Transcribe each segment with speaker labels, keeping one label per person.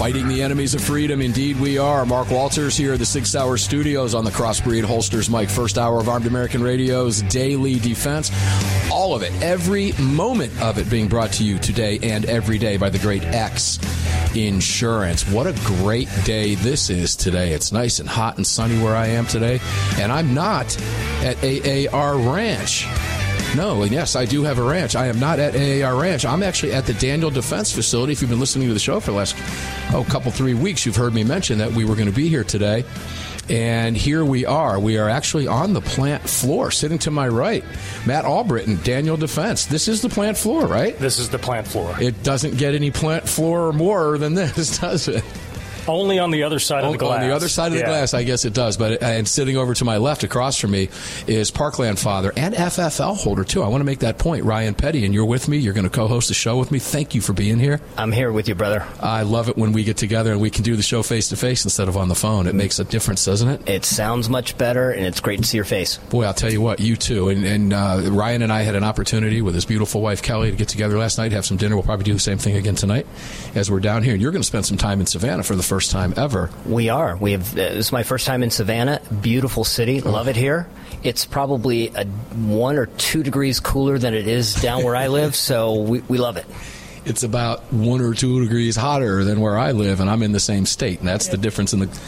Speaker 1: Fighting the enemies of freedom, indeed we are. Mark Walters here at the Sig Sauer Studios on the Crossbreed Holsters Mike. First hour of Armed American Radio's Daily Defense. All of it, every moment of it being brought to you today and every day by the great X Insurance. What a great day this is today. It's nice and hot and sunny where I am today, and I'm not at AAR Ranch. No, and yes, I do have a ranch. I am not at AAR Ranch. I'm actually at the Daniel Defense Facility. If you've been listening to the show for the last oh, couple, three weeks, you've heard me mention that we were going to be here today. And here we are. We are actually on the plant floor, sitting to my right. Matt Albritton, Daniel Defense. This is the plant floor, right?
Speaker 2: This is the plant floor.
Speaker 1: It doesn't get any plant floor more than this, does it?
Speaker 2: Only on the other side of the glass.
Speaker 1: On the other side of the
Speaker 2: Yeah.
Speaker 1: glass, I guess it does. But and sitting over to my left, across from me, is Parkland father and FFL holder too. I want to make that point, Ryan Petty, and you're with me. You're going to co-host the show with me. Thank you for being here.
Speaker 3: I'm here with you, brother.
Speaker 1: I love it when we get together and we can do the show face to face instead of on the phone. It makes a difference, doesn't it?
Speaker 3: It sounds much better, and it's great to see your face.
Speaker 1: Boy, I'll tell you what, you too. And, and uh, Ryan and I had an opportunity with his beautiful wife Kelly to get together last night, have some dinner. We'll probably do the same thing again tonight as we're down here. And you're going to spend some time in Savannah for the first time ever.
Speaker 3: We are. We have. Uh, this is my first time in Savannah. Beautiful city. Love it here. It's probably a one or two degrees cooler than it is down where I live, so we, we love it.
Speaker 1: It's about one or two degrees hotter than where I live, and I'm in the same state. And that's the difference in the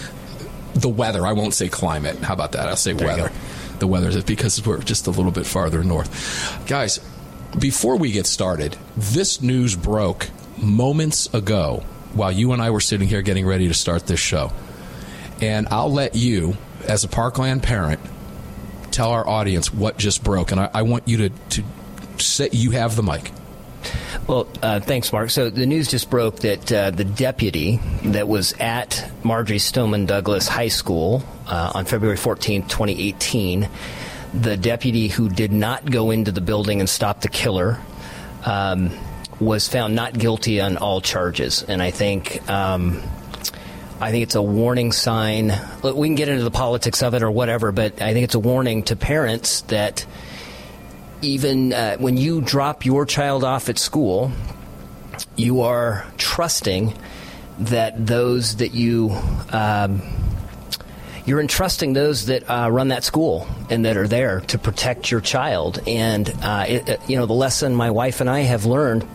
Speaker 1: the weather. I won't say climate. How about that? I'll say
Speaker 3: There
Speaker 1: weather. The weather is because we're just a little bit farther north. Guys, before we get started, this news broke moments ago while you and I were sitting here getting ready to start this show. And I'll let you, as a Parkland parent, tell our audience what just broke. And I, I want you to, to say you have the mic.
Speaker 3: Well, uh, thanks, Mark. So the news just broke that uh, the deputy that was at Marjorie Stoneman Douglas High School uh, on February 14th, 2018, the deputy who did not go into the building and stop the killer, um, was found not guilty on all charges. And I think. Um, I think it's a warning sign. We can get into the politics of it or whatever, but I think it's a warning to parents that even uh, when you drop your child off at school, you are trusting that those that you um, you're entrusting those that uh, run that school and that are there to protect your child. And uh, it, it- you know, the lesson my wife and I have learned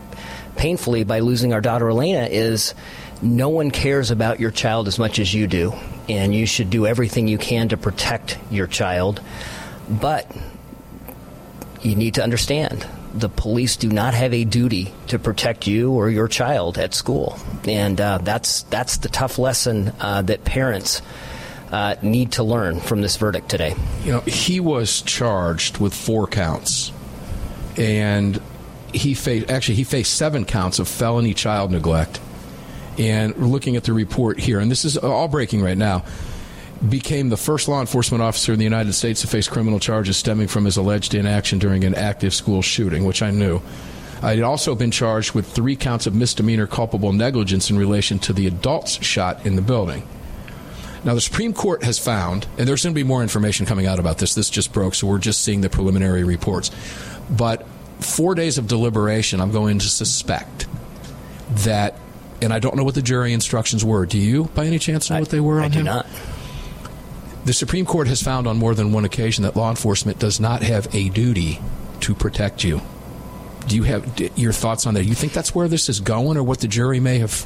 Speaker 3: painfully by losing our daughter Alaina is no one cares about your child as much as you do, and you should do everything you can to protect your child. But you need to understand the police do not have a duty to protect you or your child at school, and uh, that's that's the tough lesson uh, that parents uh, need to learn from this verdict today.
Speaker 1: You know, he was charged with four counts, and he faced actually he faced seven counts of felony child neglect. And looking at the report here, and this is all breaking right now. Became the first law enforcement officer in the United States to face criminal charges stemming from his alleged inaction during an active school shooting, which I knew. I had also been charged with three counts of misdemeanor culpable negligence in relation to the adults shot in the building. Now, the Supreme Court has found, and there's going to be more information coming out about this. This just broke, so we're just seeing the preliminary reports. But four days of deliberation, I'm going to suspect that, and I don't know what the jury instructions were. Do you, by any chance, know what they were on
Speaker 3: I do
Speaker 1: him?
Speaker 3: not.
Speaker 1: The Supreme Court has found on more than one occasion that law enforcement does not have a duty to protect you. Do you have d- your thoughts on that? You think that's where this is going, or what the jury may have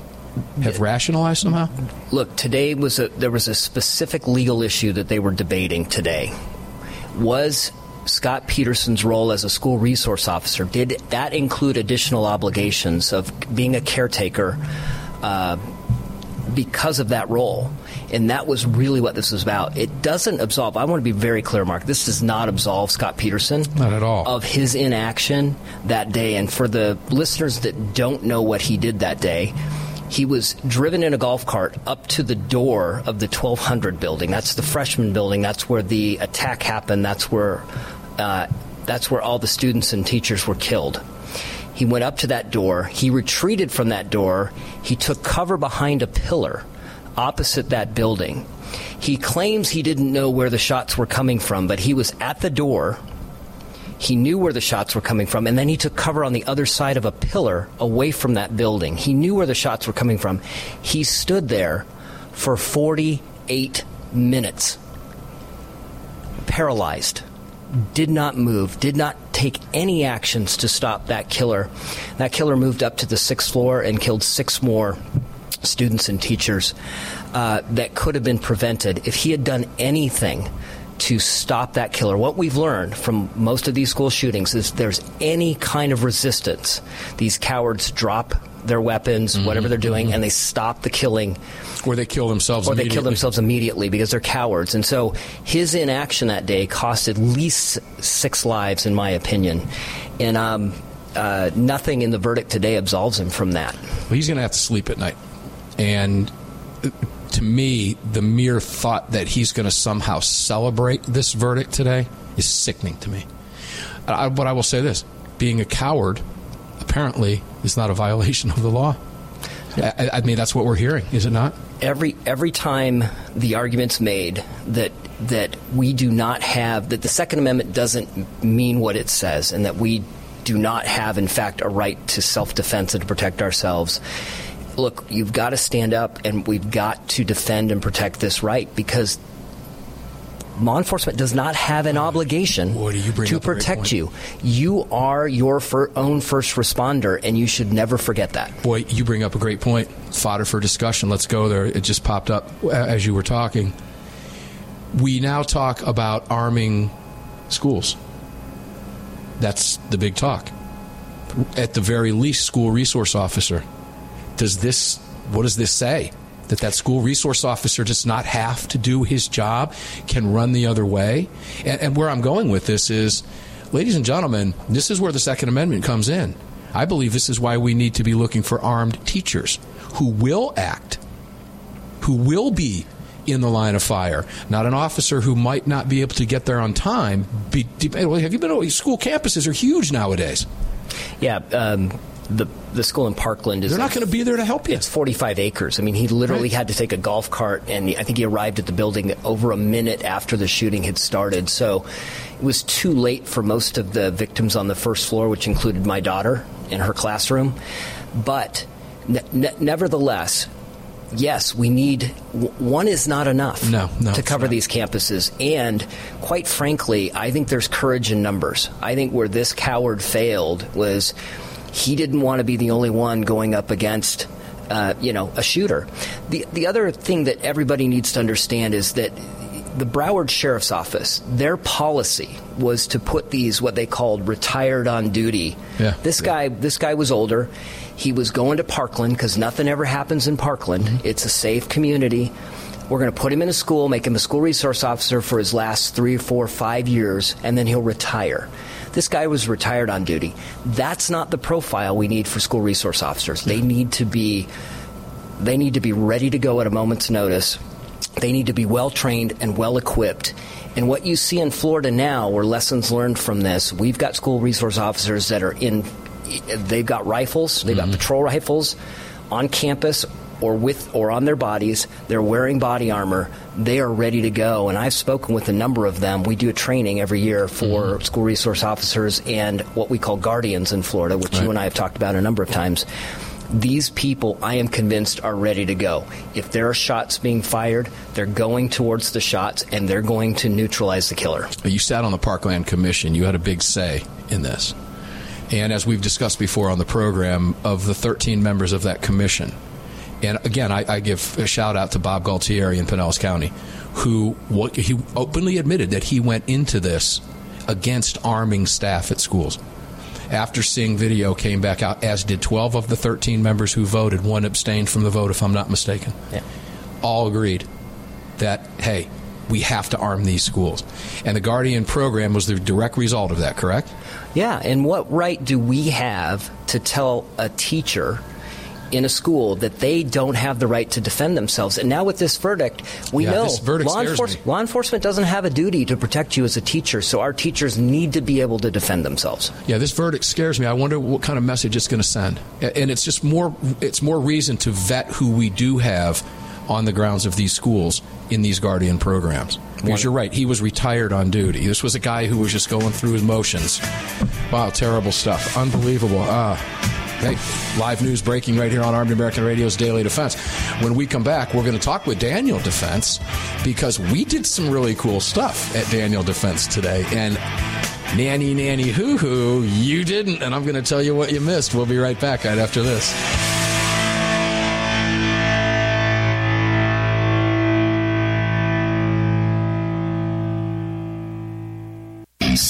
Speaker 1: have rationalized somehow?
Speaker 3: Look, today was a there was a specific legal issue that they were debating today. Was Scot Peterson's role as a school resource officer did that include additional obligations of being a caretaker uh, because of that role? And that was really what this was about. It doesn't absolve. I want to be very clear, Mark. This does not absolve Scot Peterson.
Speaker 1: Not at all.
Speaker 3: Of his inaction that day. And for the listeners that don't know what he did that day, he was driven in a golf cart up to the door of the 1200 building. That's the freshman building. That's where the attack happened. That's where uh, that's where all the students and teachers were killed. He went up to that door. He retreated from that door. He took cover behind a pillar opposite that building. He claims he didn't know where the shots were coming from, but he was at the door. He knew where the shots were coming from, and then he took cover on the other side of a pillar away from that building. He knew where the shots were coming from. He stood there for 48 minutes, paralyzed, did not move, did not take any actions to stop that killer. That killer moved up to the sixth floor and killed six more students and teachers uh, that could have been prevented if he had done anything to stop that killer. What we've learned from most of these school shootings is there's any kind of resistance, these cowards drop their weapons, mm-hmm. whatever they're doing, mm-hmm. and they stop the killing.
Speaker 1: Or they kill themselves
Speaker 3: Or they kill themselves immediately because they're cowards. And so his inaction that day cost at least six lives, in my opinion. And um, uh, nothing in the verdict today absolves him from that.
Speaker 1: Well, he's going to have to sleep at night. And to me, the mere thought that he's going to somehow celebrate this verdict today is sickening to me. I, but I will say this being a coward apparently is not a violation of the law. I, I, mean, that's what we're hearing, is it not?
Speaker 3: Every every time the argument's made that that we do not have that the Second Amendment doesn't mean what it says, and that we do not have, in fact, a right to self defense and to protect ourselves look, you've got to stand up and we've got to defend and protect this right because law enforcement does not have an obligation
Speaker 1: Boy,
Speaker 3: to protect you. You are your fir- own first responder, and you should never forget that.
Speaker 1: Boy, you bring up a great point. Fodder for discussion. Let's go there. It just popped up as you were talking. We now talk about arming schools. That's the big talk. At the very least, school resource officer does this what does this say? That that school resource officer does not have to do his job, can run the other way. And, and where I'm going with this is, ladies and gentlemen, this is where the Second Amendment comes in. I believe this is why we need to be looking for armed teachers who will act, who will be in the line of fire, not an officer who might not be able to get there on time. Be, have you been? To school campuses are huge nowadays.
Speaker 3: Yeah, um, the the school in Parkland is.
Speaker 1: They're not going to be there to help you.
Speaker 3: It's 45 acres. I mean, he literally right. had to take a golf cart, and I think he arrived at the building over a minute after the shooting had started. So it was too late for most of the victims on the first floor, which included my daughter in her classroom. But ne- ne- nevertheless, yes, we need one is not enough
Speaker 1: no, no,
Speaker 3: to cover these campuses. And quite frankly, I think there's courage in numbers. I think where this coward failed was he didn't want to be the only one going up against uh, you know, a shooter. The the other thing that everybody needs to understand is that the Broward Sheriff's Office, their policy was to put these what they called retired on duty.
Speaker 1: Yeah.
Speaker 3: This
Speaker 1: yeah.
Speaker 3: guy, this guy was older. He was going to Parkland because nothing ever happens in Parkland. Mm-hmm. It's a safe community. We're going to put him in a school, make him a school resource officer for his last three, four, five years, and then he'll retire. This guy was retired on duty. That's not the profile we need for school resource officers. They need to be they need to be ready to go at a moment's notice. They need to be well trained and well equipped. And what you see in Florida now, were lessons learned from this, we've got school resource officers that are in, they've got rifles, they've mm-hmm. got patrol rifles on campus or with or on their bodies. They're wearing body armor. They are ready to go. And I've spoken with a number of them. We do a training every year for mm-hmm. school resource officers and what we call guardians in Florida, which right. you and I have talked about a number of times. These people, I am convinced, are ready to go. If there are shots being fired, they're going towards the shots and they're going to neutralize the killer.
Speaker 1: You sat on the Parkland Commission. You had a big say in this. And as we've discussed before on the program, of the 13 members of that commission, And again, I, I give a shout out to Bob Gualtieri in Pinellas County, who what, he openly admitted that he went into this against arming staff at schools. After seeing video, came back out, as did 12 of the 13 members who voted. One abstained from the vote, if I'm not mistaken.
Speaker 3: Yeah.
Speaker 1: All agreed that, hey, we have to arm these schools. And the Guardian program was the direct result of that, correct?
Speaker 3: Yeah, and what right do we have to tell a teacher in a school that they don't have the right to defend themselves? And now with this verdict, we
Speaker 1: Yeah,
Speaker 3: know law, enforce- law enforcement doesn't have a duty to protect you as a teacher, so our teachers need to be able to defend themselves.
Speaker 1: Yeah, this verdict scares me. I wonder what kind of message it's going to send. And it's just more it's more reason to vet who we do have on the grounds of these schools in these guardian programs. Because you're right, he was retired on duty. This was a guy who was just going through his motions. Wow, terrible stuff. Unbelievable. Ah. Hey, live news breaking right here on Armed American Radio's Daily Defense. When we come back, we're going to talk with Daniel Defense because we did some really cool stuff at Daniel Defense today. And nanny, nanny, hoo hoo, you didn't. And I'm going to tell you what you missed. We'll be right back right after this.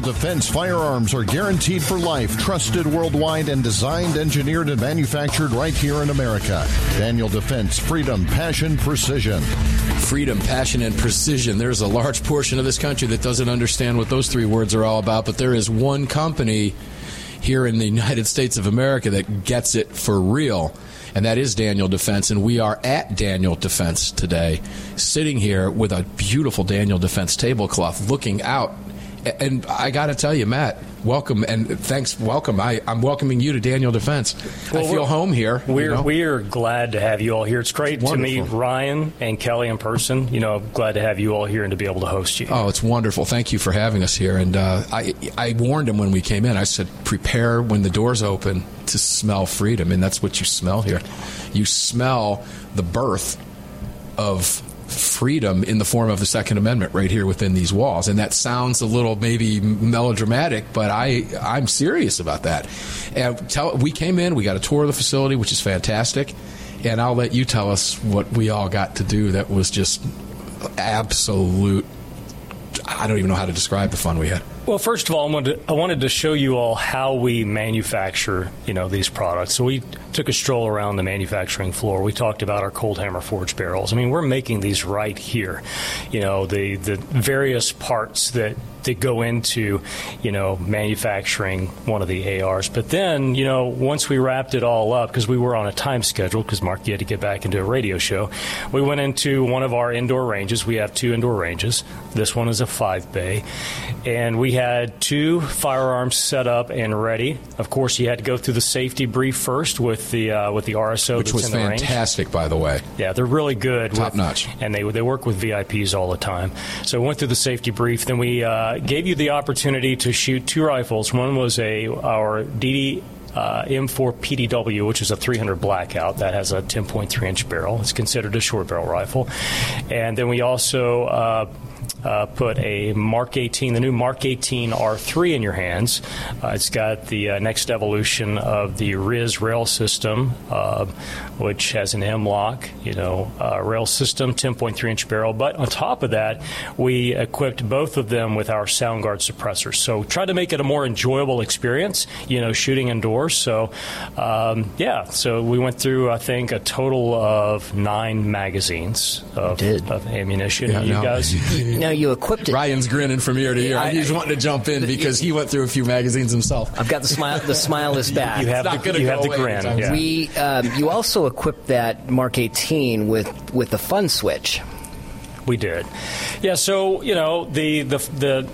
Speaker 4: Daniel Defense firearms are guaranteed for life, trusted worldwide, and designed, engineered, and manufactured right here in America. Daniel Defense, freedom, passion, precision.
Speaker 1: Freedom, passion, and precision. There's a large portion of this country that doesn't understand what those three words are all about, but there is one company here in the United States of America that gets it for real and that is Daniel Defense. And we are at Daniel Defense today, sitting here with a beautiful Daniel Defense tablecloth looking out and I got to tell you, Matt, welcome and thanks. Welcome. I, am welcoming you to Daniel Defense. Well, I feel home here.
Speaker 2: We're you know? we are glad to have you all here. It's great it's to meet Ryan and Kelly in person. You know, glad to have you all here and to be able to host you.
Speaker 1: Oh, it's wonderful. Thank you for having us here. And uh, I I warned him when we came in. I said, prepare when the doors open to smell freedom, and that's what you smell here. You smell the birth of freedom in the form of the Second Amendment right here within these walls. And that sounds a little maybe melodramatic, but I I'm serious about that. And tell, we came in, we got a tour of the facility, which is fantastic. And I'll let you tell us what we all got to do that was just absolute. I don't even know how to describe the fun we had.
Speaker 2: Well, first of all, I wanted, to, show you all how we manufacture, you know, these products. So we took a stroll around the manufacturing floor. We talked about our cold hammer forged barrels. I mean, we're making these right here. You know, the the various parts that that go into, you know, manufacturing one of the ARs. But then, you know, once we wrapped it all up, because we were on a time schedule, because Mark had to get back into a radio show, we went into one of our indoor ranges. We have two indoor ranges. This one is a five bay, and we had two firearms set up and ready. Of course, you had to go through the safety brief first with the uh, with the RSO,
Speaker 1: which was fantastic,
Speaker 2: range.
Speaker 1: by the way.
Speaker 2: Yeah, they're really good,
Speaker 1: top with, notch,
Speaker 2: and they they work with VIPs all the time. So we went through the safety brief. Then we uh, gave you the opportunity to shoot two rifles. One was a our DD uh, M4 PDW, which is a 300 blackout that has a 10.3 inch barrel. It's considered a short barrel rifle. And then we also uh, uh, put a Mark 18, the new Mark 18 R3 in your hands. Uh, it's got the uh, next evolution of the RIS rail system, uh, which has an M-LOK, you know, uh, rail system, 10.3 inch barrel. But on top of that, we equipped both of them with our SoundGuard suppressors. So try to make it a more enjoyable experience, you know, shooting indoors. So um, yeah, so we went through, I think, a total of nine magazines of, of ammunition.
Speaker 3: Yeah,
Speaker 2: you
Speaker 3: no.
Speaker 2: guys.
Speaker 3: Now you equipped it.
Speaker 1: Ryan's grinning from ear to ear.
Speaker 3: I-
Speaker 1: He's wanting to jump in because he went through a few magazines himself.
Speaker 3: I've got the smile. The smile is back.
Speaker 2: You have
Speaker 1: not
Speaker 2: the,
Speaker 1: gonna
Speaker 2: you
Speaker 1: go
Speaker 2: have the
Speaker 1: away
Speaker 2: grin.
Speaker 1: anytime
Speaker 2: Yeah.
Speaker 3: We um, you also equipped that Mark 18 with with the fun switch.
Speaker 2: We did. Yeah, so, you know, the, the, the,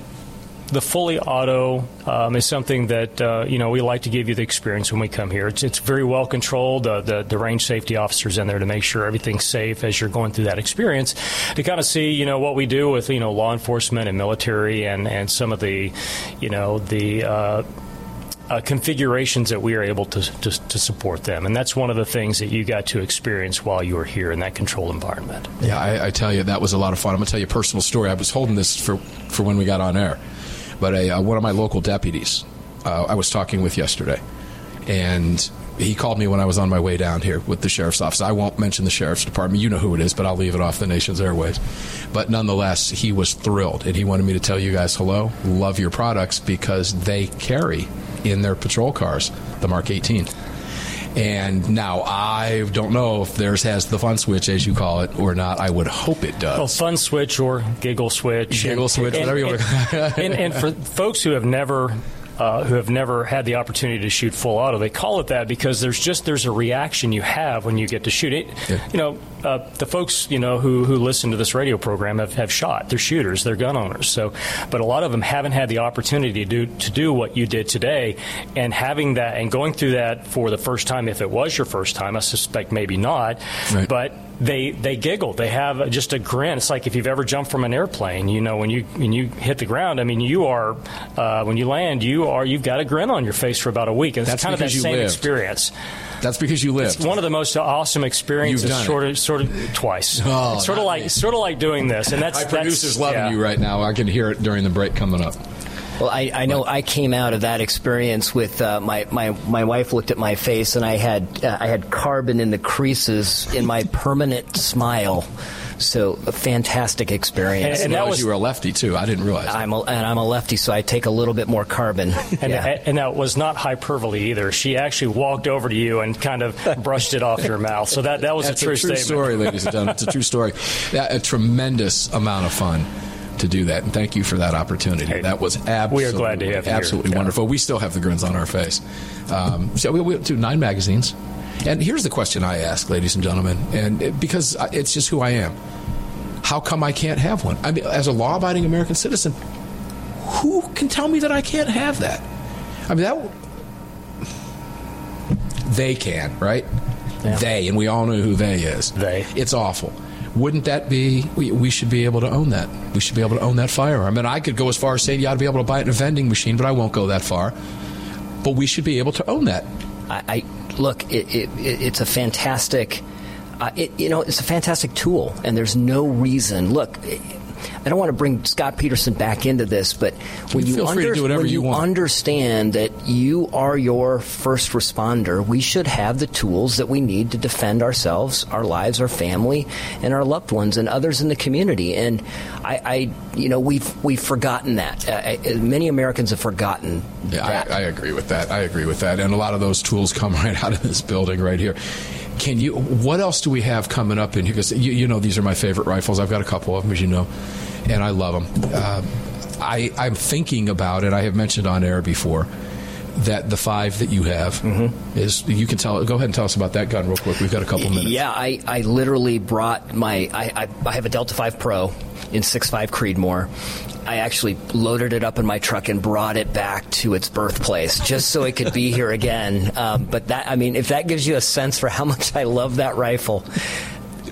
Speaker 2: the fully auto um, is something that uh, you know we like to give you the experience when we come here. It's, it's very well controlled. Uh, the the range safety officers in there to make sure everything's safe as you're going through that experience. To kind of see you know what we do with you know law enforcement and military and and some of the you know the. Uh, uh, configurations that we are able to, to, to support them, and that's one of the things that you got to experience while you were here in that controlled environment.
Speaker 1: Yeah, I, I tell you, that was a lot of fun. I'm going to tell you a personal story. I was holding this for, for when we got on air, but a, uh, one of my local deputies uh, I was talking with yesterday, and he called me when I was on my way down here with the sheriff's office. I won't mention the sheriff's department. You know who it is, but I'll leave it off the nation's airways. But nonetheless, he was thrilled, and he wanted me to tell you guys hello, love your products because they carry in their patrol cars the Mark 18. And now I don't know if theirs has the fun switch, as you call it, or not. I would hope it does.
Speaker 2: Well, fun switch or giggle switch.
Speaker 1: Giggle switch, whatever you
Speaker 2: and,
Speaker 1: want.
Speaker 2: and, and for folks who have never uh, who have never had the opportunity to shoot full auto. They call it that because there's just there's a reaction you have when you get to shoot it.
Speaker 1: Yeah.
Speaker 2: You know, uh, the folks you know who who listen to this radio program have, have shot. They're shooters. They're gun owners. So, but a lot of them haven't had the opportunity to do to do what you did today, and having that and going through that for the first time. If it was your first time, I suspect maybe not,
Speaker 1: Right.
Speaker 2: but they they giggle. They have just a grin. It's like if you've ever jumped from an airplane. You know, when you when you hit the ground, I mean, you are uh, when you land, you are you've got a grin on your face for about a week. And it's
Speaker 1: That's
Speaker 2: kind of that
Speaker 1: you
Speaker 2: same
Speaker 1: lived.
Speaker 2: experience.
Speaker 1: That's because you lived.
Speaker 2: It's one of the most awesome experiences. Sort of, sort of twice.
Speaker 1: Oh,
Speaker 2: it's sort of like
Speaker 1: me.
Speaker 2: sort of like doing this, and that's
Speaker 1: My
Speaker 2: that's-
Speaker 1: producer's loving
Speaker 2: yeah.
Speaker 1: you right now. I can hear it during the break coming up.
Speaker 3: Well, I, I know I came out of that experience with uh, my, my my wife looked at my face and I had uh, I had carbon in the creases in my permanent smile. So a fantastic experience.
Speaker 2: And
Speaker 1: Well,
Speaker 2: that was-
Speaker 1: you were a lefty too. I didn't realize.
Speaker 3: I'm a, and I'm a lefty, so I take a little bit more carbon.
Speaker 2: And,
Speaker 3: yeah.
Speaker 2: and that was not hyperbole either. She actually walked over to you and kind of brushed it off your mouth. So that, that was
Speaker 1: That's
Speaker 2: a true, statement.
Speaker 1: story, ladies and gentlemen. It's a true story. Yeah, a tremendous amount of fun to do that, and thank you for that opportunity.
Speaker 2: Hey,
Speaker 1: that was absolutely,
Speaker 2: we are glad to have
Speaker 1: absolutely
Speaker 2: Yeah.
Speaker 1: wonderful. We still have the grins on our face. Um, so we, we do nine magazines, and here's the question I ask, ladies and gentlemen, and it, because it's just who I am. How come I can't have one? I mean, as a law-abiding American citizen, who can tell me that I can't have that? I mean, that they can, right? They, and we all know who they is.
Speaker 2: They.
Speaker 1: It's awful. Wouldn't that be? We, we should be able to own that. We should be able to own that firearm. And I could go as far as saying you ought to be able to buy it in a vending machine, but I won't go that far. But we should be able to own that.
Speaker 3: I, I look. It, it, it, it's a fantastic. Uh, it, you know, it's a fantastic tool, and there's no reason. Look, I don't want to bring Scot Peterson back into this, but when
Speaker 1: You
Speaker 3: you,
Speaker 1: feel free to do whatever
Speaker 3: when
Speaker 1: you
Speaker 3: you understand that you are your first responder, we should have the tools that we need to defend ourselves, our lives, our family, and our loved ones, and others in the community. And I, I you know, we've we've forgotten that. Uh, I- many Americans have forgotten
Speaker 1: Yeah,
Speaker 3: that.
Speaker 1: I, I agree with that. I agree with that. And a lot of those tools come right out of this building right here. Can you? What else do we have coming up in here? Because you, you know these are my favorite rifles. I've got a couple of them, as you know, and I love them. Uh, I, I'm thinking about it. I have mentioned on air before that the five that you have is. You can tell. Go ahead and tell us about that gun real quick. We've got a couple minutes.
Speaker 3: Yeah, I, I literally brought my I, I, I have a Delta 5 Pro in 6.5 Creedmoor. I actually loaded it up in my truck and brought it back to its birthplace just so it could be here again. Um, but that I mean, if that gives you a sense for how much I love that rifle.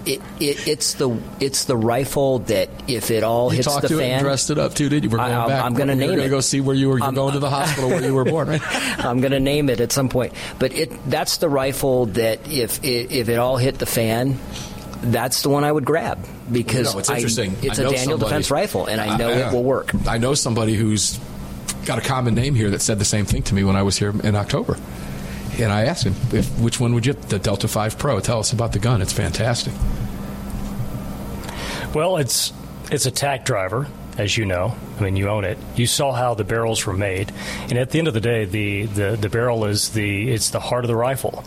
Speaker 3: It, it, it's the it's the rifle that if it all
Speaker 1: You
Speaker 3: hits
Speaker 1: talked
Speaker 3: the
Speaker 1: to it
Speaker 3: fan,
Speaker 1: and dressed it up too, did you? We're
Speaker 3: I-
Speaker 1: going
Speaker 3: I'm-
Speaker 1: back.
Speaker 3: I'm gonna name
Speaker 1: gonna
Speaker 3: it.
Speaker 1: go see where you were. You're
Speaker 3: I'm-
Speaker 1: going to the hospital where you were born, right?
Speaker 3: I'm going to name it at some point. But it that's the rifle that if it, if it all hit the fan, that's the one I would grab because
Speaker 1: No, it's
Speaker 3: I-
Speaker 1: interesting.
Speaker 3: it's
Speaker 1: I
Speaker 3: a Daniel
Speaker 1: somebody-
Speaker 3: Defense rifle, and I know
Speaker 1: yeah.
Speaker 3: it will work.
Speaker 1: I know somebody who's got a common name here that said the same thing to me when I was here in October. And I asked him, if, which one would you, the Delta 5 Pro? Tell us about the gun. It's fantastic.
Speaker 2: Well, it's it's a tack driver, as you know. I mean, you own it. You saw how the barrels were made, and at the end of the day, the, the, the barrel is the it's the heart of the rifle,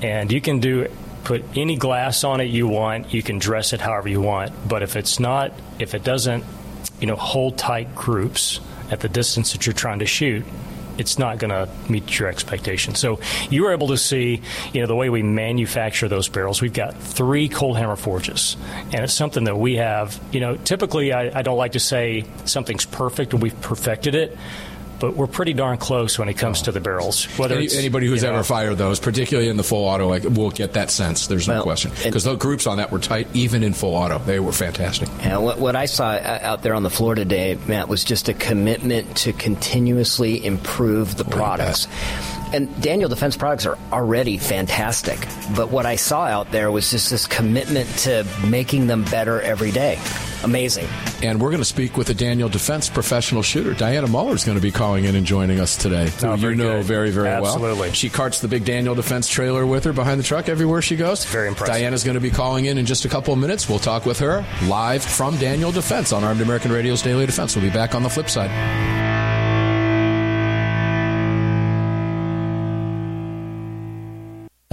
Speaker 2: and you can do put any glass on it you want. You can dress it however you want, but if it's not, if it doesn't, you know, hold tight groups at the distance that you're trying to shoot, it's not going to meet your expectations. So you were able to see, you know, the way we manufacture those barrels. We've got three cold hammer forges, and it's something that we have. You know, typically I, I don't like to say something's perfect and we've perfected it. But we're pretty darn close when it comes to the barrels. Whether
Speaker 1: Any, anybody who's
Speaker 2: you know,
Speaker 1: ever fired those, particularly in the full auto, like, will get that sense. There's no
Speaker 3: Well,
Speaker 1: question. Because the groups on that were tight, even in full auto. They were fantastic.
Speaker 3: And what, what I saw uh, out there on the floor today, Matt, was just a commitment to continuously improve the products. And Daniel Defense products are already fantastic. But what I saw out there was just this commitment to making them better every day. Amazing.
Speaker 1: And we're going to speak with a Daniel Defense professional shooter. Dianna Muller is going to be calling in and joining us today.
Speaker 2: Oh,
Speaker 1: who
Speaker 2: very
Speaker 1: you know
Speaker 2: good.
Speaker 1: very, very well.
Speaker 2: Absolutely.
Speaker 1: She carts the big Daniel Defense trailer with her behind the truck everywhere she goes.
Speaker 2: Very impressive.
Speaker 1: Dianna's going to be calling in in just a couple of minutes. We'll talk with her live from Daniel Defense on Armed American Radio's Daily Defense. We'll be back on the flip side.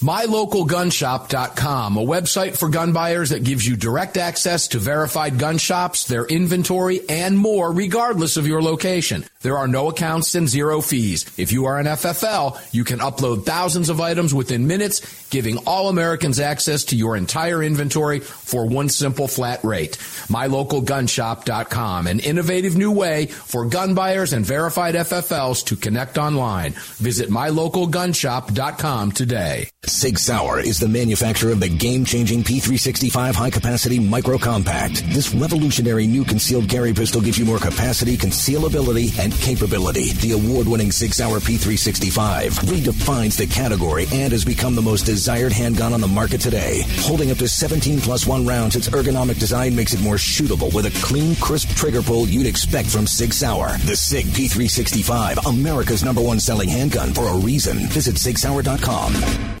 Speaker 1: MyLocalGunShop.com, a website for gun buyers that gives you direct access to verified gun shops, their inventory, and more, regardless of your location. There are no accounts and zero fees. If you are an FFL, you can upload thousands of items within minutes, giving all Americans access to your entire inventory for one simple flat rate. MyLocalGunShop.com, an innovative new way for gun buyers and verified FFLs to connect online. Visit MyLocalGunShop.com today.
Speaker 5: Sig Sauer is the manufacturer of the game-changing P365 high-capacity micro compact. This revolutionary new concealed carry pistol gives you more capacity, concealability, and capability. The award-winning Sig Sauer P365 redefines the category and has become the most desired handgun on the market today. Holding up to 17 plus 1 rounds, its ergonomic design makes it more shootable with a clean, crisp trigger pull you'd expect from Sig Sauer. The Sig P365, America's number one selling handgun for a reason. Visit SigSauer.com.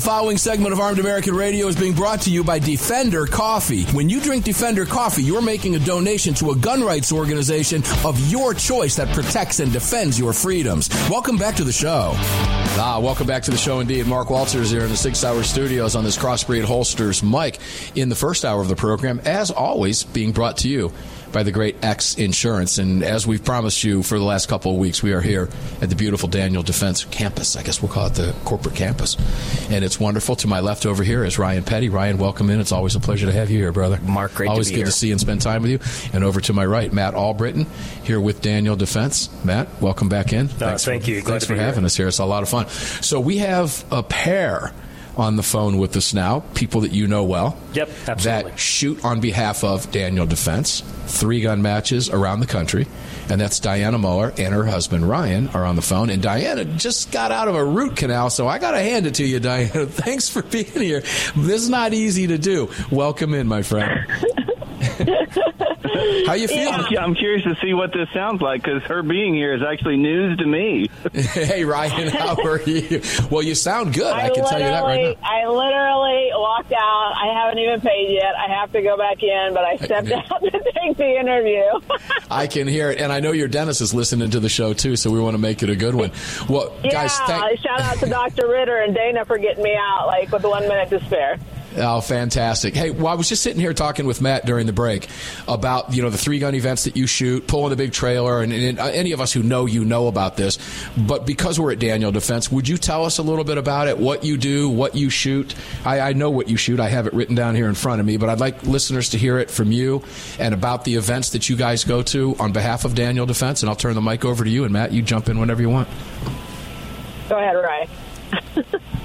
Speaker 1: The following segment of Armed American Radio is being brought to you by Defender Coffee. When you drink Defender Coffee, you're making a donation to a gun rights organization of your choice that protects and defends your freedoms. Welcome back to the show. Ah, welcome back to the show indeed. Mark Walters here in the Sig Sauer Studios on this Crossbreed Holsters mic in the first hour of the program, as always, being brought to you by the great X Insurance. And as we've promised you for the last couple of weeks, we are here at the beautiful Daniel Defense Campus. I guess we'll call it the corporate campus. And wonderful. To my left over here is Ryan Petty. Ryan, welcome in. It's always a pleasure to have you here, brother.
Speaker 3: Mark, great
Speaker 1: Always
Speaker 3: to be
Speaker 1: good
Speaker 3: here.
Speaker 1: to see and spend time with you. And over to my right, Matt Albritton, here with Daniel Defense. Matt, welcome back in.
Speaker 2: Uh, thank you. Glad
Speaker 1: Thanks for having
Speaker 2: here.
Speaker 1: us here. It's a lot of fun. So we have a pair on the phone with us now, people that you know well.
Speaker 2: Yep, absolutely.
Speaker 1: That shoot on behalf of Daniel Defense, three gun matches around the country. And that's Dianna Muller and her husband Ryan are on the phone. And Dianna just got out of a root canal, so I got to hand it to you, Diana. Thanks for being here. This is not easy to do. Welcome in, my friend. How you feeling?
Speaker 6: Yeah, I'm curious to see what this sounds like because her being here is actually news to me.
Speaker 1: hey, Ryan, how are you? Well, you sound good. I, I can tell you that right now.
Speaker 7: I literally walked out. I haven't even paid yet. I have to go back in, but I stepped out to take the interview.
Speaker 1: I can hear it, and I know your dentist is listening to the show too, so we want to make it a good one. Well,
Speaker 7: yeah,
Speaker 1: guys, thank-
Speaker 7: shout out to Dr. Ritter and Dana for getting me out like with one minute to spare.
Speaker 1: Oh, fantastic! Hey, well, I was just sitting here talking with Matt during the break about you know the three gun events that you shoot, pulling the big trailer, and, and, any of us who know you know about this. But because we're at Daniel Defense, would you tell us a little bit about it? What you do, what you shoot? I, I know what you shoot. I have it written down here in front of me, but I'd like listeners to hear it from you and about the events that you guys go to on behalf of Daniel Defense. And I'll turn the mic over to you, and Matt, you jump in whenever you want.
Speaker 7: Go ahead, Ryan.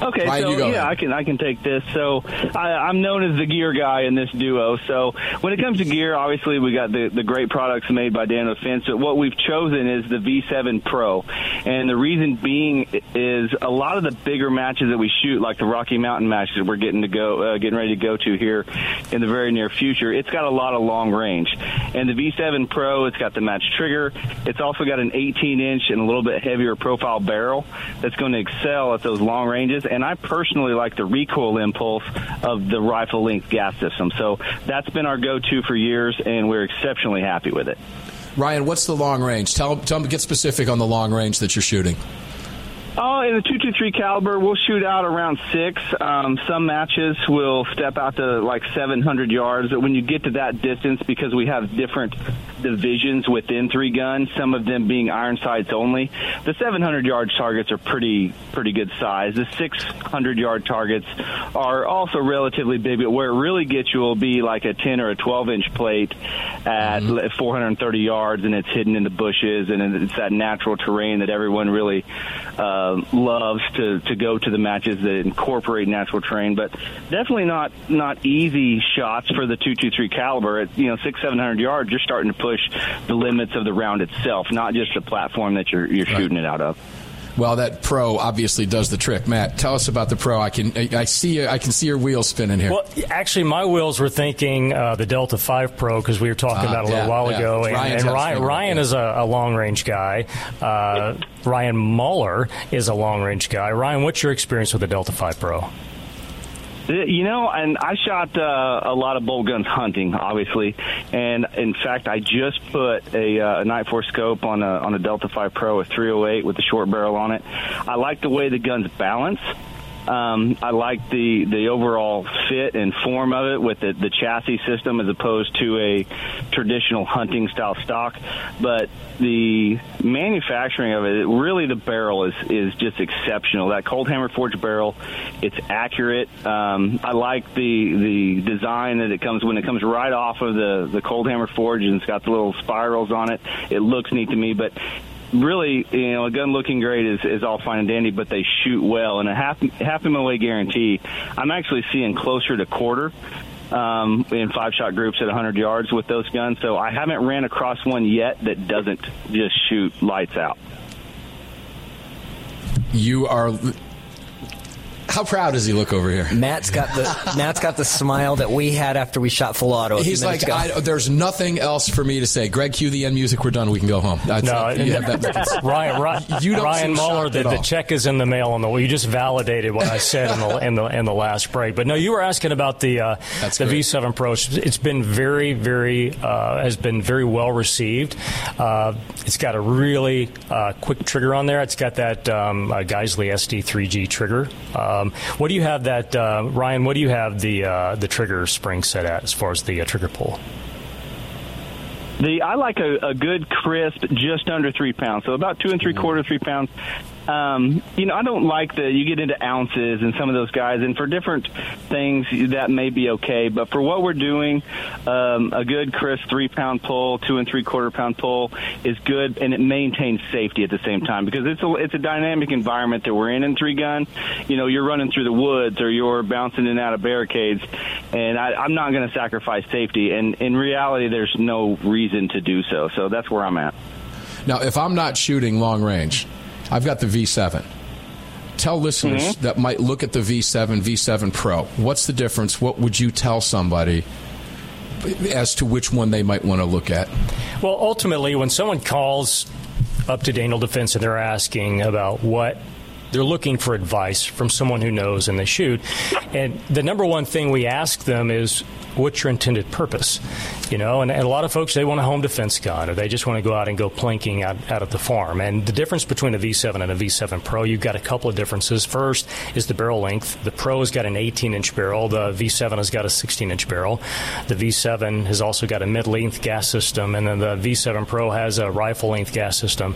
Speaker 6: Okay,
Speaker 1: Ryan,
Speaker 6: so yeah,
Speaker 1: ahead.
Speaker 6: I can I can take this. So I, I'm known as the gear guy in this duo. So when it comes to gear, obviously we got the the great products made by Daniel Defense. But what we've chosen is the V7 Pro, and the reason being is a lot of the bigger matches that we shoot, like the Rocky Mountain matches that we're getting to go uh, getting ready to go to here in the very near future. It's got a lot of long range, and the V7 Pro, it's got the match trigger. It's also got an 18 inch and a little bit heavier profile barrel that's going to excel at those long ranges and I personally like the recoil impulse of the rifle length gas system. So that's been our go-to for years, and we're exceptionally happy with it.
Speaker 1: Ryan, what's the long range? Tell, tell me, get specific on the long range that you're shooting.
Speaker 6: Oh, in the 223 caliber, we'll shoot out around six. Um, some matches will step out to like 700 yards. But when you get to that distance, because we have different divisions within three guns, some of them being iron sights only, the 700 yard targets are pretty pretty good size. The 600 yard targets are also relatively big, but where it really gets you will be like a 10 or a 12 inch plate at 430 yards, and it's hidden in the bushes, and it's that natural terrain that everyone really. Uh, loves to, to go to the matches that incorporate natural terrain, but definitely not not easy shots for the two two three caliber. At you know six seven hundred yards, you're starting to push the limits of the round itself, not just the platform that you're you're shooting it out of.
Speaker 1: Well, that Pro obviously does the trick. Matt, tell us about the Pro. I can I, I see I can see your wheels spinning here.
Speaker 2: Well, actually, my wheels were thinking uh, the Delta Five Pro because we were talking
Speaker 1: Ah,
Speaker 2: about it a little
Speaker 1: yeah,
Speaker 2: while
Speaker 1: yeah.
Speaker 2: ago, and,
Speaker 1: Ryan's
Speaker 2: and
Speaker 1: got
Speaker 2: Ryan, Ryan is a, a long range guy. Uh, Ryan Muller is a long range guy. Ryan, what's your experience with the Delta Five Pro?
Speaker 6: You know, and I shot uh, a lot of bolt guns hunting, obviously, and in fact, I just put a, uh, a Nightforce scope on a on a Delta Five Pro with 308 with a short barrel on it. I like the way the guns balance. Um, I like the the overall fit and form of it with the, the chassis system as opposed to a traditional hunting style stock. But the manufacturing of it, really, the barrel is is just exceptional. That cold hammer forged barrel, it's accurate. Um, I like the the design that it comes when it comes right off of the the cold hammer forge and it's got the little spirals on it. It looks neat to me, but really, you know, a gun looking great is, is all fine and dandy, but they shoot well. And a half half MOA guarantee, I'm actually seeing closer to quarter um, in five shot groups at 100 yards with those guns. So I haven't ran across one yet that doesn't just shoot lights out.
Speaker 1: You are. How proud does he look over here?
Speaker 3: Matt's got the Matt's got the smile that we had after we shot full auto.
Speaker 1: He's like. I, there's nothing else for me to say. Greg, cue the end music. We're done. We can go home. That's
Speaker 2: No,
Speaker 1: you have that.
Speaker 2: Ryan, Ryan,
Speaker 1: You don't
Speaker 2: Ryan Muller, the, the check is in the mail on the. You just validated what I said in the in the in the last break. But no, you were asking about the uh, the
Speaker 1: great.
Speaker 2: V7 Pro. It's- It's been very, very uh, has been very well received. Uh, it's got a really uh, quick trigger on there. It's got that um, uh, Geissele SD3G trigger. Um, what do you have that uh, Ryan? What do you have the uh, the trigger spring set at as far as the uh, trigger pull?
Speaker 6: The I like a, a good crisp, just under three pounds, so about two and three quarter, three pounds. Um, you know, I don't like the you get into ounces and some of those guys, and for different things that may be okay, but for what we're doing, um, a good crisp three pound pull, two and three quarter pound pull is good, and it maintains safety at the same time because it's a it's a dynamic environment that we're in in three gun. You know, you're running through the woods or you're bouncing in and out of barricades, and I, I'm not going to sacrifice safety. And in reality, there's no reason to do so. So that's where I'm at.
Speaker 1: Now, if I'm not shooting long range, I've got the V7. Tell listeners
Speaker 6: Mm-hmm.
Speaker 1: that might look at the V7, V7 Pro. What's the difference? What would you tell somebody as to which one they might want to look at?
Speaker 2: Well, ultimately, when someone calls up to Daniel Defense and they're asking about what they're looking for advice from someone who knows and they shoot, and the number one thing we ask them is, "What's your intended purpose?" You know, and, and a lot of folks they want a home defense gun or they just want to go out and go plinking out, out at the farm. And the difference between a V7 and a V7 Pro, you've got a couple of differences. First is the barrel length. The Pro has got an 18-inch barrel. The V7 has got a 16-inch barrel. The V7 has also got a mid-length gas system, and then the V7 Pro has a rifle-length gas system.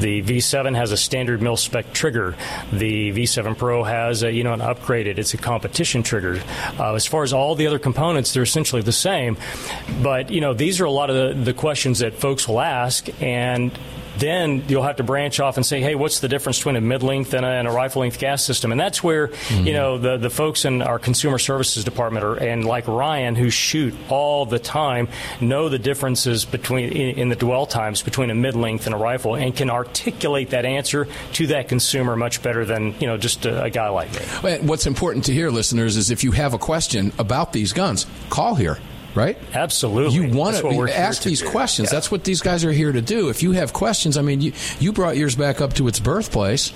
Speaker 2: The V7 has a standard mil spec trigger. The V7 Pro has a, you know an upgraded. It's a competition trigger. Uh, as far as all the other components, they're essentially the same. But you know these are a lot of the, the questions that folks will ask, and then you'll have to branch off and say, hey, what's the difference between a mid-length and a, and a rifle-length gas system? And that's where you know the, the folks in our consumer services department are, and like Ryan, who shoot all the time, know the differences between in, in the dwell times between a mid-length and a rifle, and can articulate that answer to that consumer much better than you know just a, a guy like me.
Speaker 1: What's important to hear, listeners, is if you have a question about these guns, call here. Right?
Speaker 2: Absolutely.
Speaker 1: You want
Speaker 2: That's what we're
Speaker 1: to ask these
Speaker 2: do.
Speaker 1: questions.
Speaker 2: Yeah.
Speaker 1: That's what these guys are here to do. If you have questions, I mean, you, you brought yours back up to its birthplace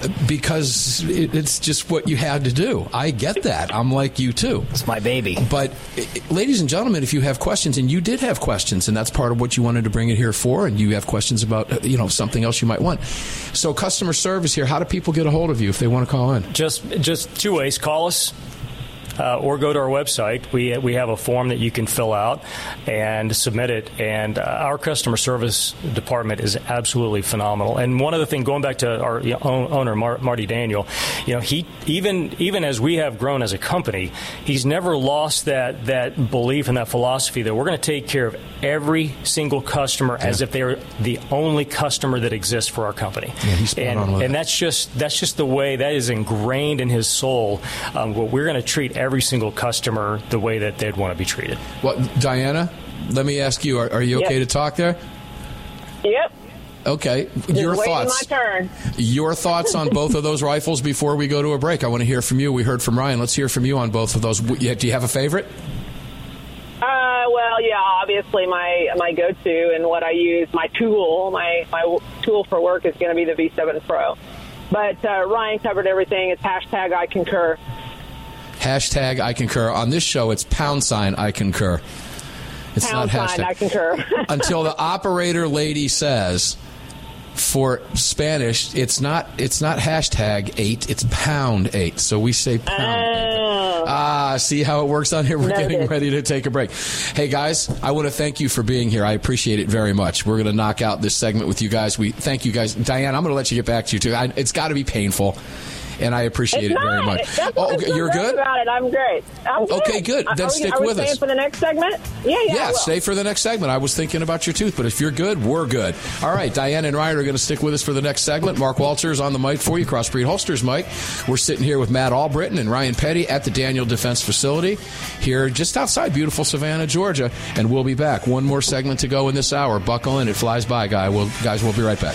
Speaker 1: uh, because it, it's just what you had to do. I get that. I'm like you too.
Speaker 3: It's my baby.
Speaker 1: But, ladies and gentlemen, if you have questions, and you did have questions, and that's part of what you wanted to bring it here for, and you have questions about, uh, you know, something else you might want. So, customer service here. How do people get a hold of you if they want to call in?
Speaker 2: Just just two ways. Call us. Uh, or go to our website. We we have a form that you can fill out and submit it. And uh, our customer service department is absolutely phenomenal. And one other thing, going back to our you know, own- owner Mar- Marty Daniel, you know, he even even as we have grown as a company, he's never lost that that belief and that philosophy that we're going to take care of every single customer as if they're the only customer that exists for our company.
Speaker 1: Yeah,
Speaker 2: and, and that's just that's just the way that is ingrained in his soul. Um, what we're going to treat every single customer the way that they'd want to be treated.
Speaker 1: Well, Dianna, let me ask you: Are, are you okay
Speaker 7: Yep.
Speaker 1: to talk there?
Speaker 7: Yep.
Speaker 1: Okay,
Speaker 7: Just
Speaker 1: your thoughts.
Speaker 7: my turn.
Speaker 1: Your thoughts on both of those rifles before we go to a break. I want to hear from you. We heard from Ryan. Let's hear from you on both of those. Do you have a favorite?
Speaker 7: Uh, well, yeah, obviously my my go-to and what I use, my tool, my my tool for work is going to be the V7 Pro. But uh, Ryan covered everything. It's hashtag I concur.
Speaker 1: Hashtag I concur. On this show, it's pound sign I concur. It's
Speaker 7: Pound
Speaker 1: not
Speaker 7: sign,
Speaker 1: hashtag.
Speaker 7: I concur.
Speaker 1: Until the operator lady says for Spanish, it's not it's not hashtag eight, it's pound eight. So we say pound. Ah, see how it works on here? We're
Speaker 7: Noted.
Speaker 1: getting ready to take a break. Hey, guys, I want to thank you for being here. I appreciate it very much. We're going to knock out this segment with you guys. We thank you guys. Diane, I'm going to let you get back to you, too. I, it's got to be painful, and I appreciate
Speaker 7: It's
Speaker 1: it very much.
Speaker 7: That's
Speaker 1: Oh, okay, you're good?
Speaker 7: about it. I'm great. I'm good.
Speaker 1: Okay, good.
Speaker 7: Are
Speaker 1: Then
Speaker 7: we-
Speaker 1: stick
Speaker 7: are we
Speaker 1: with us.
Speaker 7: for the next segment. Yeah, yeah.
Speaker 1: Yeah, stay for the next segment. I was thinking about your tooth, but if you're good, we're good. All right, Diane and Ryan are going to stick with us for the next segment. Mark Walters on the mic for you, Crossbreed Holsters Mike. We're sitting here with Matt Albritton and Ryan Petty at the Daniel Defense Facility here just outside beautiful Savannah, Georgia, and we'll be back. One more segment to go in this hour. Buckle in. It flies by, guy. We'll, guys, we'll be right back.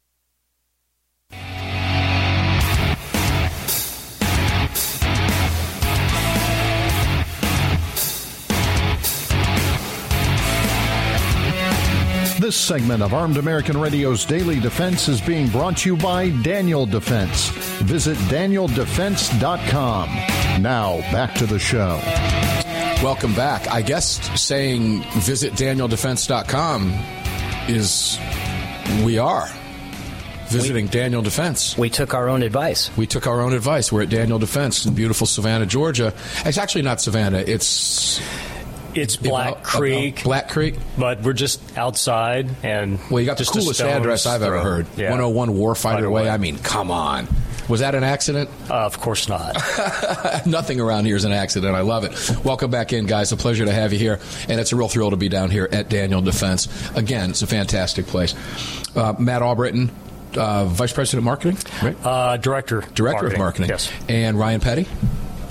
Speaker 4: This segment of Armed American Radio's Daily Defense is being brought to you by Daniel Defense. Visit danieldefense.com. Now, back to the show.
Speaker 1: Welcome back. I guess saying visit danieldefense.com is we are visiting we, Daniel Defense.
Speaker 3: We took our own advice.
Speaker 1: We took our own advice. We're at Daniel Defense in beautiful Savannah, Georgia. It's actually not Savannah. It's
Speaker 2: it's Black about, Creek.
Speaker 1: About Black Creek.
Speaker 2: But we're just outside and
Speaker 1: Well, you got the coolest address I've ever heard. Yeah. 101 Warfighter Way. I mean, come on. Was that an accident?
Speaker 2: Uh, of course not.
Speaker 1: Nothing around here is an accident. I love it. Welcome back in, guys. A pleasure to have you here. And it's a real thrill to be down here at Daniel Defense. Again, it's a fantastic place. Uh, Matt Albritton, uh, Vice President of Marketing, right?
Speaker 2: Uh, director.
Speaker 1: Director
Speaker 2: marketing.
Speaker 1: of Marketing.
Speaker 2: Yes.
Speaker 1: And Ryan Petty?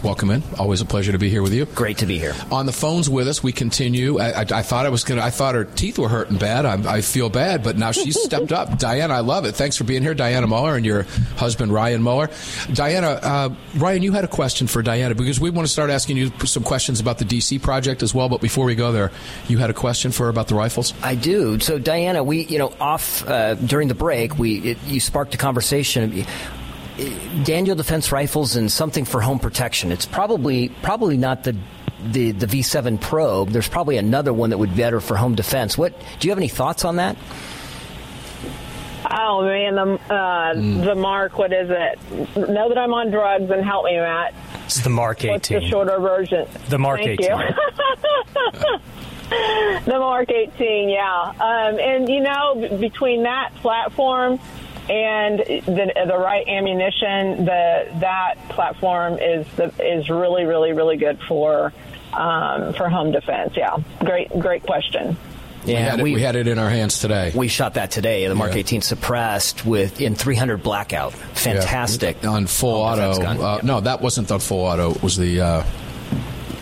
Speaker 1: Welcome in. Always a pleasure to be here with you.
Speaker 3: Great to be here.
Speaker 1: On the phones with us, we continue. I, I, I thought I was going to. I thought her teeth were hurting bad. I, I feel bad, but now she's stepped up. Dianna, I love it. Thanks for being here, Dianna Muller, and your husband Ryan Muller. Dianna, uh, Ryan, you had a question for Dianna because we want to start asking you some questions about the DC project as well. But before we go there, you had a question for her about the rifles.
Speaker 3: I do. So, Dianna, we you know off uh, during the break, we it, you sparked a conversation. Daniel Defense Rifles and something for home protection. It's probably probably not the the the V7 Probe. There's probably another one that would be better for home defense. What do you have any thoughts on that?
Speaker 7: Oh man, the uh, mm. the Mark. What is it? Know that I'm on drugs and help me, Matt.
Speaker 2: It's the Mark 18.
Speaker 7: What's the shorter version?
Speaker 2: The Mark
Speaker 7: Thank
Speaker 2: 18.
Speaker 7: the Mark 18, yeah. Um, and you know, between that platform and the, the right ammunition, the that platform is the, is really, really, really good for um, for home defense. Yeah, great, great question.
Speaker 1: Yeah, we had, it, we, we had, it, in our hands today.
Speaker 3: We shot that today. The Mark yeah. 18 suppressed with in 300 blackout. Fantastic
Speaker 1: yeah. on full auto. Uh, no, that wasn't the full auto. It was the. Uh,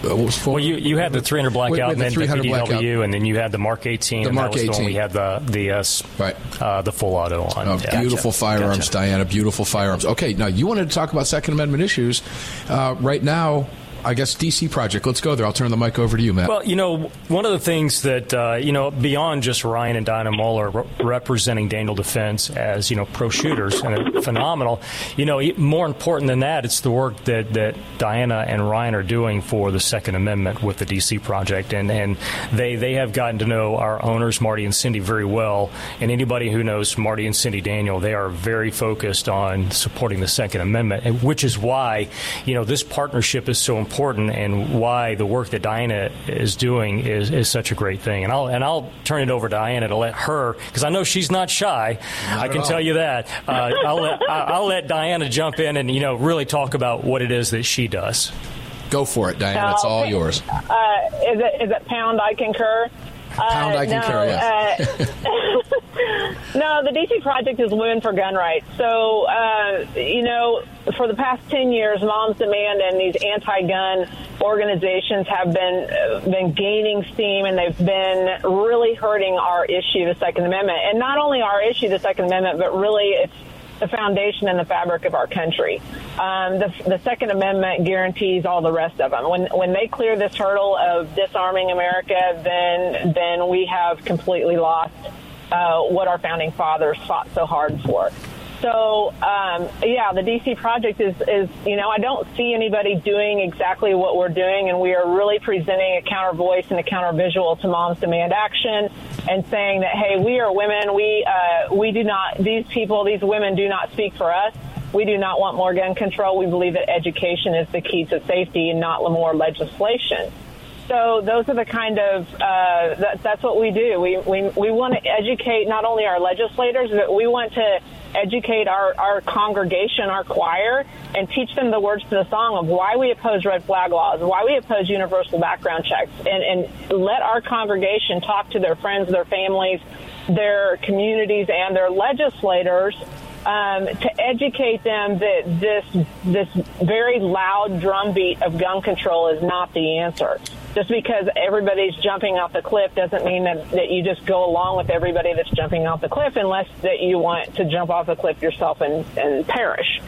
Speaker 2: well, you, you had the 300 blackout, and then the, the PDW, blackout. and then you had the Mark 18.
Speaker 1: The Mark 18.
Speaker 2: The we had the the uh,
Speaker 1: right
Speaker 2: uh, the full auto on.
Speaker 1: Oh, yeah. Beautiful gotcha. firearms, gotcha. Dianna. Beautiful firearms. Okay, now you wanted to talk about Second Amendment issues. Uh, right now, I guess DC project. Let's go there. I'll turn the mic over to you, Matt.
Speaker 2: Well, you know, one of the things that uh, you know beyond just Ryan and Dianna Muller re- representing Daniel Defense as you know pro shooters and phenomenal. You know, more important than that, it's the work that that Dianna and Ryan are doing for the Second Amendment with the DC project, and and they they have gotten to know our owners Marty and Cindy very well, and anybody who knows Marty and Cindy Daniel, they are very focused on supporting the Second Amendment, which is why you know this partnership is so important important and why the work that Dianna is doing is, is such a great thing. And I'll and I'll turn it over to Dianna to let her because I know she's not shy. Not I can tell you that. Uh, I'll let I'll let Dianna jump in and you know really talk about what it is that she does.
Speaker 1: Go for it, Dianna. It's all yours.
Speaker 7: Uh, is it is it pound? I concur.
Speaker 1: Pound I concur,
Speaker 7: no,
Speaker 1: yes.
Speaker 7: uh, no, the DC Project is Women for Gun Rights. So, uh, you know, for the past 10 years, Moms Demand and these anti-gun organizations have been uh, been gaining steam and they've been really hurting our issue, the Second Amendment. And not only our issue, the Second Amendment, but really it's the foundation and the fabric of our country. Um, the, the, Second Amendment guarantees all the rest of them. When when they clear this hurdle of disarming America, then then we have completely lost uh, what our founding fathers fought so hard for. So, um, yeah, the DC project is, is, you know, I don't see anybody doing exactly what we're doing, and we are really presenting a counter voice and a counter visual to Moms Demand Action and saying that, hey, we are women. We, uh, we do not, these people, these women do not speak for us. We do not want more gun control. We believe that education is the key to safety and not more legislation. So those are the kind of uh, that, that's what we do. We we we want to educate not only our legislators, but we want to educate our, our congregation, our choir, and teach them the words to the song of why we oppose red flag laws, why we oppose universal background checks, and, and let our congregation talk to their friends, their families, their communities, and their legislators um, to educate them that this this very loud drumbeat of gun control is not the answer just because everybody's jumping off the cliff doesn't mean that, that you just go along with everybody that's jumping off the cliff unless that you want to jump off the cliff yourself and, and perish.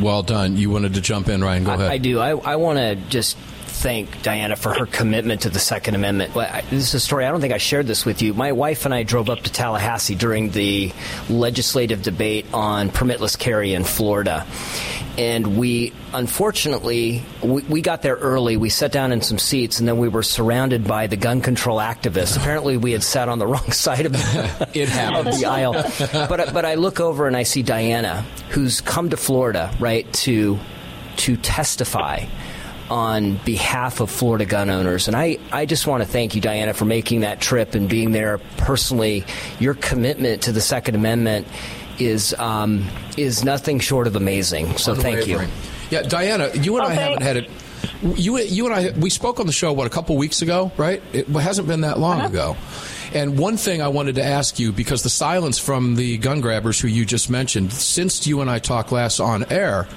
Speaker 1: Well done. You wanted to jump in, Ryan. Go ahead.
Speaker 3: I, I do. I, I want to just thank Dianna for her commitment to the Second Amendment. This is a story, I don't think I shared this with you. My wife and I drove up to Tallahassee during the legislative debate on permitless carry in Florida. And we, unfortunately, we, we got there early. We sat down in some seats, and then we were surrounded by the gun control activists. Apparently, we had sat on the wrong side of the,
Speaker 1: it
Speaker 3: of the aisle. But, but I look over and I see Dianna, who's come to Florida, right, to, to testify on behalf of Florida gun owners. And I, I just want to thank you, Dianna, for making that trip and being there personally. Your commitment to the Second Amendment is um, is nothing short of amazing. So thank you.
Speaker 1: Yeah, Dianna, you and oh, I haven't had it. You, you and I, we spoke on the show what a couple weeks ago, right? It hasn't been that long uh-huh. ago. And one thing I wanted to ask you because the silence from the gun grabbers who you just mentioned, since you and I talked last on air,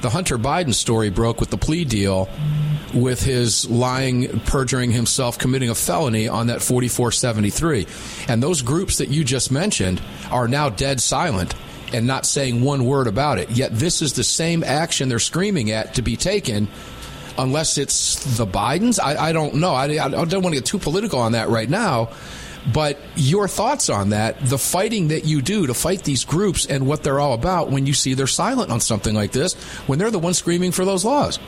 Speaker 1: the Hunter Biden story broke with the plea deal with his lying, perjuring himself, committing a felony on that 4473. And those groups that you just mentioned are now dead silent and not saying one word about it. Yet this is the same action they're screaming at to be taken. Unless it's the Bidens, I, I don't know. I, I don't want to get too political on that right now. But your thoughts on that, the fighting that you do to fight these groups and what they're all about when you see they're silent on something like this, when they're the ones screaming for those laws.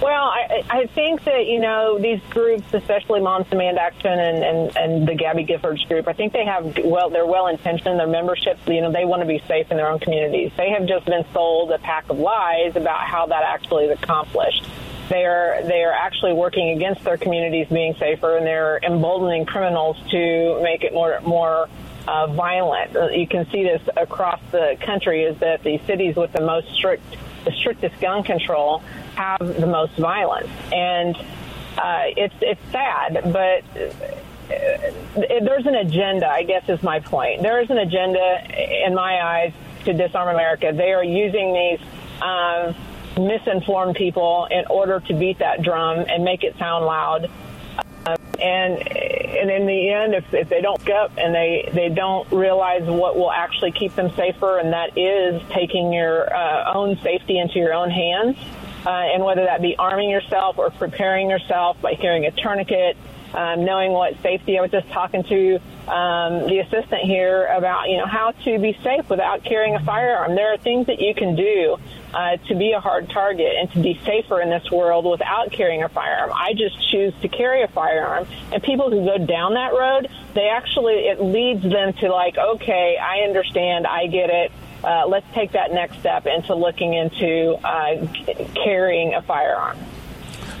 Speaker 7: Well, I, I think that you know these groups, especially Moms Demand Action and, and, and the Gabby Giffords group, I think they have well, they're well intentioned. Their membership, you know, they want to be safe in their own communities. They have just been sold a pack of lies about how that actually is accomplished. They are they are actually working against their communities being safer, and they're emboldening criminals to make it more more uh, violent. You can see this across the country. Is that the cities with the most strict the strictest gun control have the most violence, and uh, it's it's sad, but. Uh, there's an agenda, I guess is my point. There is an agenda in my eyes to disarm America. They are using these um, misinformed people in order to beat that drum and make it sound loud. Uh, and and in the end, if, if they don't get up and they, they don't realize what will actually keep them safer, and that is taking your uh, own safety into your own hands, uh, and whether that be arming yourself or preparing yourself by carrying a tourniquet, um, knowing what safety. I was just talking to um, the assistant here about you know how to be safe without carrying a firearm. There are things that you can do uh, to be a hard target and to be safer in this world without carrying a firearm. I just choose to carry a firearm, and people who go down that road, they actually it leads them to like, okay, I understand, I get it uh, let's take that next step into looking into uh, carrying a firearm.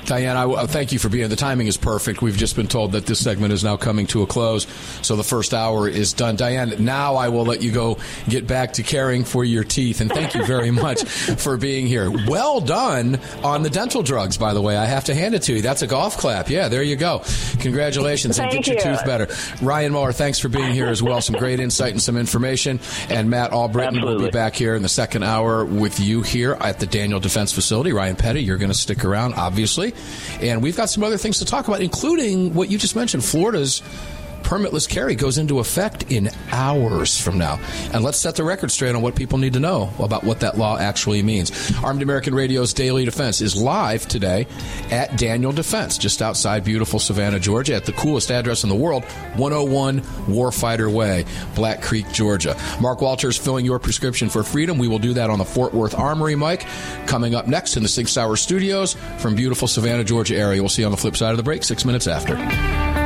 Speaker 1: Diane, I, uh, thank you for being. Here. The timing is perfect. We've just been told that this segment is now coming to a close, so the first hour is done. Diane, now I will let you go get back to caring for your teeth, and thank you very much for being here. Well done on the dental drugs, by the way. I have to hand it to you. That's a golf clap. Yeah, there you go. Congratulations,
Speaker 7: thank
Speaker 1: and get
Speaker 7: you.
Speaker 1: your tooth better. Ryan Muller, thanks for being here as well. Some great insight and some information. And Matt Albritton will be back here in the second hour with you here at the Daniel Defense Facility. Ryan Petty, you're going to stick around, obviously. And we've got some other things to talk about, including what you just mentioned Florida's permitless carry goes into effect in hours from now. And let's set the record straight on what people need to know about what that law actually means. Armed American Radio's Daily Defense is live today at Daniel Defense, just outside beautiful Savannah, Georgia, at the coolest address in the world, 101 Warfighter Way, Black Creek, Georgia. Mark Walters filling your prescription for freedom. We will do that on the Fort Worth Armory mic coming up next in the Sig Sauer Studios from beautiful Savannah, Georgia area. We'll see you on the flip side of the break, six minutes after.